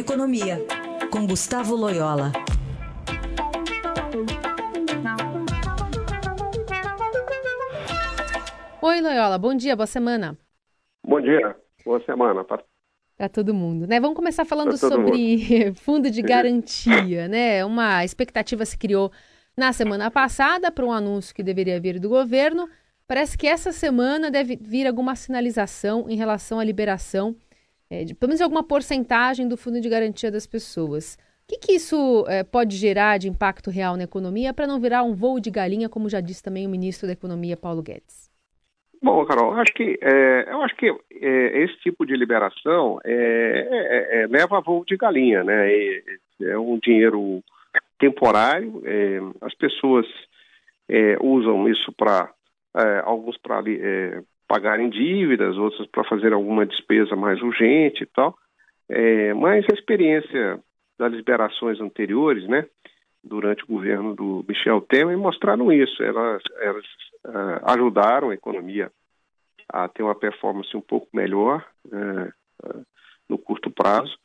Economia, com Gustavo Loyola. Oi, Loyola, bom dia, boa semana. Bom dia, boa semana para para todo mundo, né? Vamos começar falando sobre mundo. fundo de garantia, né? Uma expectativa se criou na semana passada para um anúncio que deveria vir do governo. Parece que essa semana deve vir alguma sinalização em relação à liberação é, de pelo menos alguma porcentagem do fundo de garantia das pessoas. O que, que isso é, pode gerar de impacto real na economia para não virar um voo de galinha, como já disse também o ministro da Economia, Paulo Guedes? Bom, Carol, acho que é, eu acho que é, esse tipo de liberação é, é, é leva a voo de galinha, né? É, um dinheiro temporário. as pessoas usam isso para alguns para pagarem dívidas, outras para fazer alguma despesa mais urgente e tal. É, mas a experiência das liberações anteriores, né, durante o governo do Michel Temer, mostraram isso. Elas, elas uh, ajudaram a economia a ter uma performance um pouco melhor uh, uh, no curto prazo,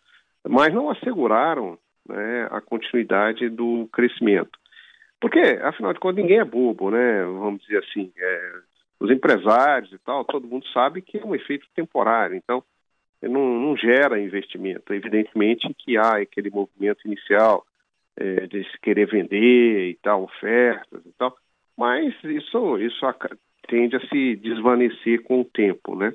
mas não asseguraram né, a continuidade do crescimento. Porque, afinal de contas, ninguém é bobo, né? Vamos dizer assim. É, os empresários e tal, todo mundo sabe que é um efeito temporário, então não, não gera investimento. Evidentemente que há aquele movimento inicial é, de se querer vender e tal, ofertas e tal, mas isso, isso tende a se desvanecer com o tempo, né?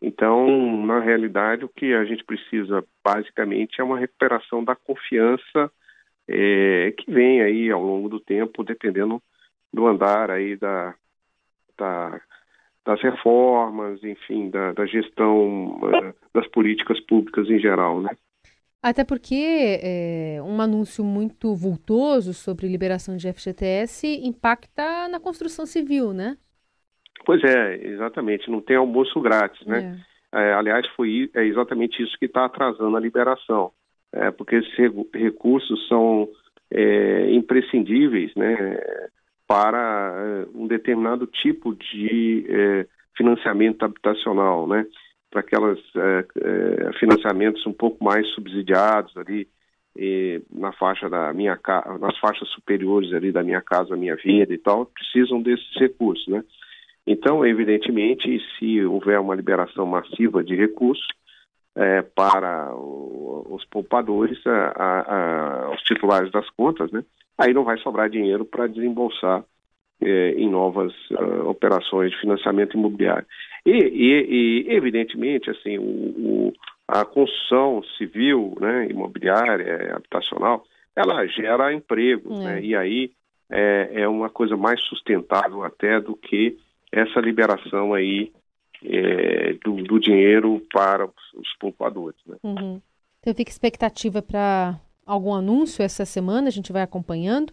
Então, na realidade, o que a gente precisa basicamente é uma recuperação da confiança é, que vem aí ao longo do tempo, dependendo do andar aí da, da, das reformas, enfim, da, da gestão uh, das políticas públicas em geral, né? Até porque é, um anúncio muito vultoso sobre liberação de FGTS impacta na construção civil, né? Pois é, exatamente. Não tem almoço grátis, né? É. É, aliás, foi é exatamente isso que está atrasando a liberação, é, porque esses recursos são é, imprescindíveis, né? Para eh, um determinado tipo de eh, financiamento habitacional, né? Para aquelas eh, financiamentos um pouco mais subsidiados ali na faixa da minha nas faixas superiores ali da minha casa, minha vida e tal, precisam desses recursos, né? Então, evidentemente, se houver uma liberação massiva de recursos para o, os poupadores, a, a, os titulares das contas, né? Aí não vai sobrar dinheiro para desembolsar é, em novas uh, operações de financiamento imobiliário. E, e, e evidentemente, assim, o, o, a construção civil, né, imobiliária, habitacional, ela gera empregos, né, e aí é, é, uma coisa mais sustentável até do que essa liberação aí é, do, do, dinheiro para os, os poupadores. Né. Uhum. Então fica expectativa para algum anúncio essa semana, a gente vai acompanhando.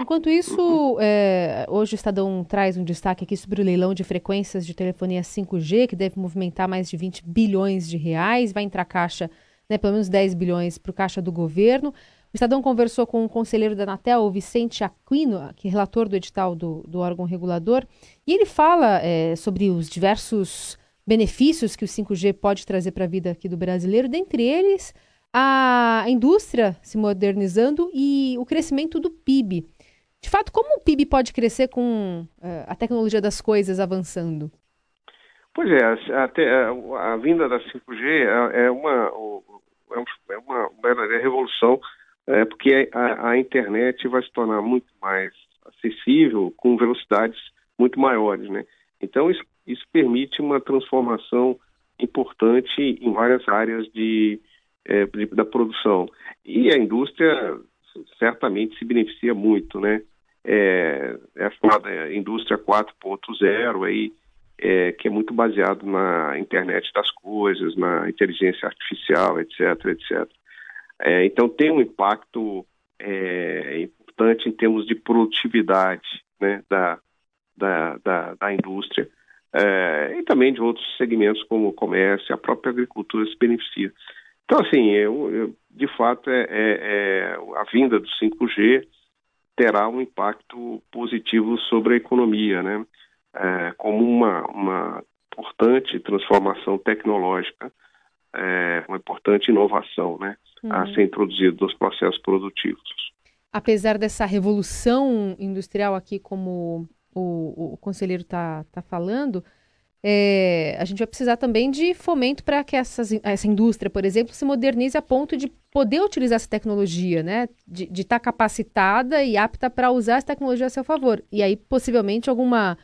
Enquanto isso, é, hoje o Estadão traz um destaque aqui sobre o leilão de frequências de telefonia 5G, que deve movimentar mais de 20 bilhões de reais, vai entrar caixa, né, pelo menos 10 bilhões para o caixa do governo. O Estadão conversou com o conselheiro da Anatel, o Vicente Aquino, que é relator do edital do, do órgão regulador, e ele fala é, sobre os diversos benefícios que o 5G pode trazer para a vida aqui do brasileiro, dentre eles a indústria se modernizando e o crescimento do PIB. De fato, como o PIB pode crescer com uh, a tecnologia das coisas avançando? Pois é, a, a vinda da 5G é, é uma, é uma, uma revolução, é, porque a, a, internet vai se tornar muito mais acessível com velocidades muito maiores, né? Então isso, isso permite uma transformação importante em várias áreas de, é, da produção. E a indústria certamente se beneficia muito, né? É, é a chamada indústria 4.0 aí, é, que é muito baseado na internet das coisas, na inteligência artificial, etc, etc. É, então tem um impacto é, importante em termos de produtividade né, da, da, da, da indústria é, e também de outros segmentos como o comércio, a própria agricultura se beneficia. Então, assim, eu, eu de fato, é, é, é, a vinda do 5G terá um impacto positivo sobre a economia, né? É, como uma, uma importante transformação tecnológica é, uma importante inovação né, uhum. a ser introduzida nos processos produtivos. Apesar dessa revolução industrial aqui, como o, o conselheiro está tá falando, é, a gente vai precisar também de fomento para que essas, essa indústria, por exemplo, se modernize a ponto de poder utilizar essa tecnologia, né? De estar tá capacitada e apta para usar essa tecnologia a seu favor. E aí, possivelmente, alguma,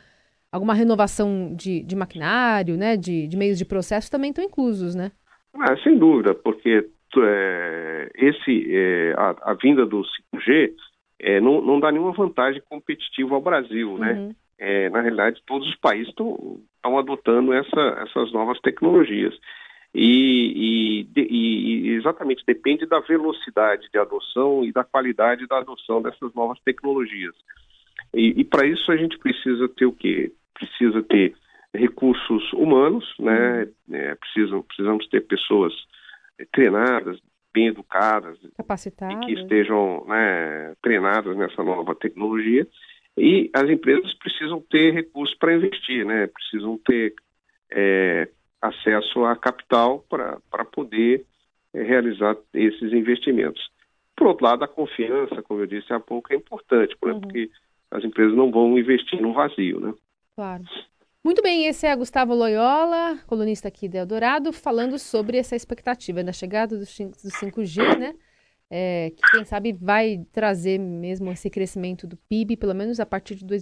alguma renovação de, de maquinário, né? De, de meios de processo também estão inclusos, né? Ah, sem dúvida, porque é, esse, é, a, a, vinda do 5G é, não, não dá nenhuma vantagem competitiva ao Brasil, né? uhum. É, na realidade, todos os países estão adotando essa, essas novas tecnologias. E, e, e, exatamente depende da velocidade de adoção e da qualidade da adoção dessas novas tecnologias. E, e para isso a gente precisa ter o quê? Precisa ter recursos humanos, né? Uhum. É, precisam, precisamos ter pessoas treinadas, bem educadas, capacitadas, que estejam né, treinadas nessa nova tecnologia. E as empresas precisam ter recursos para investir, né? Precisam ter é, acesso a capital para poder é, realizar esses investimentos. Por outro lado, a confiança, como eu disse há pouco, é importante, uhum. porque as empresas não vão investir no vazio, né? Claro. Muito bem, esse é Gustavo Loyola, colunista aqui de Eldorado, falando sobre essa expectativa da chegada do 5G, né? É, que quem sabe vai trazer mesmo esse crescimento do PIB, pelo menos a partir de 2020.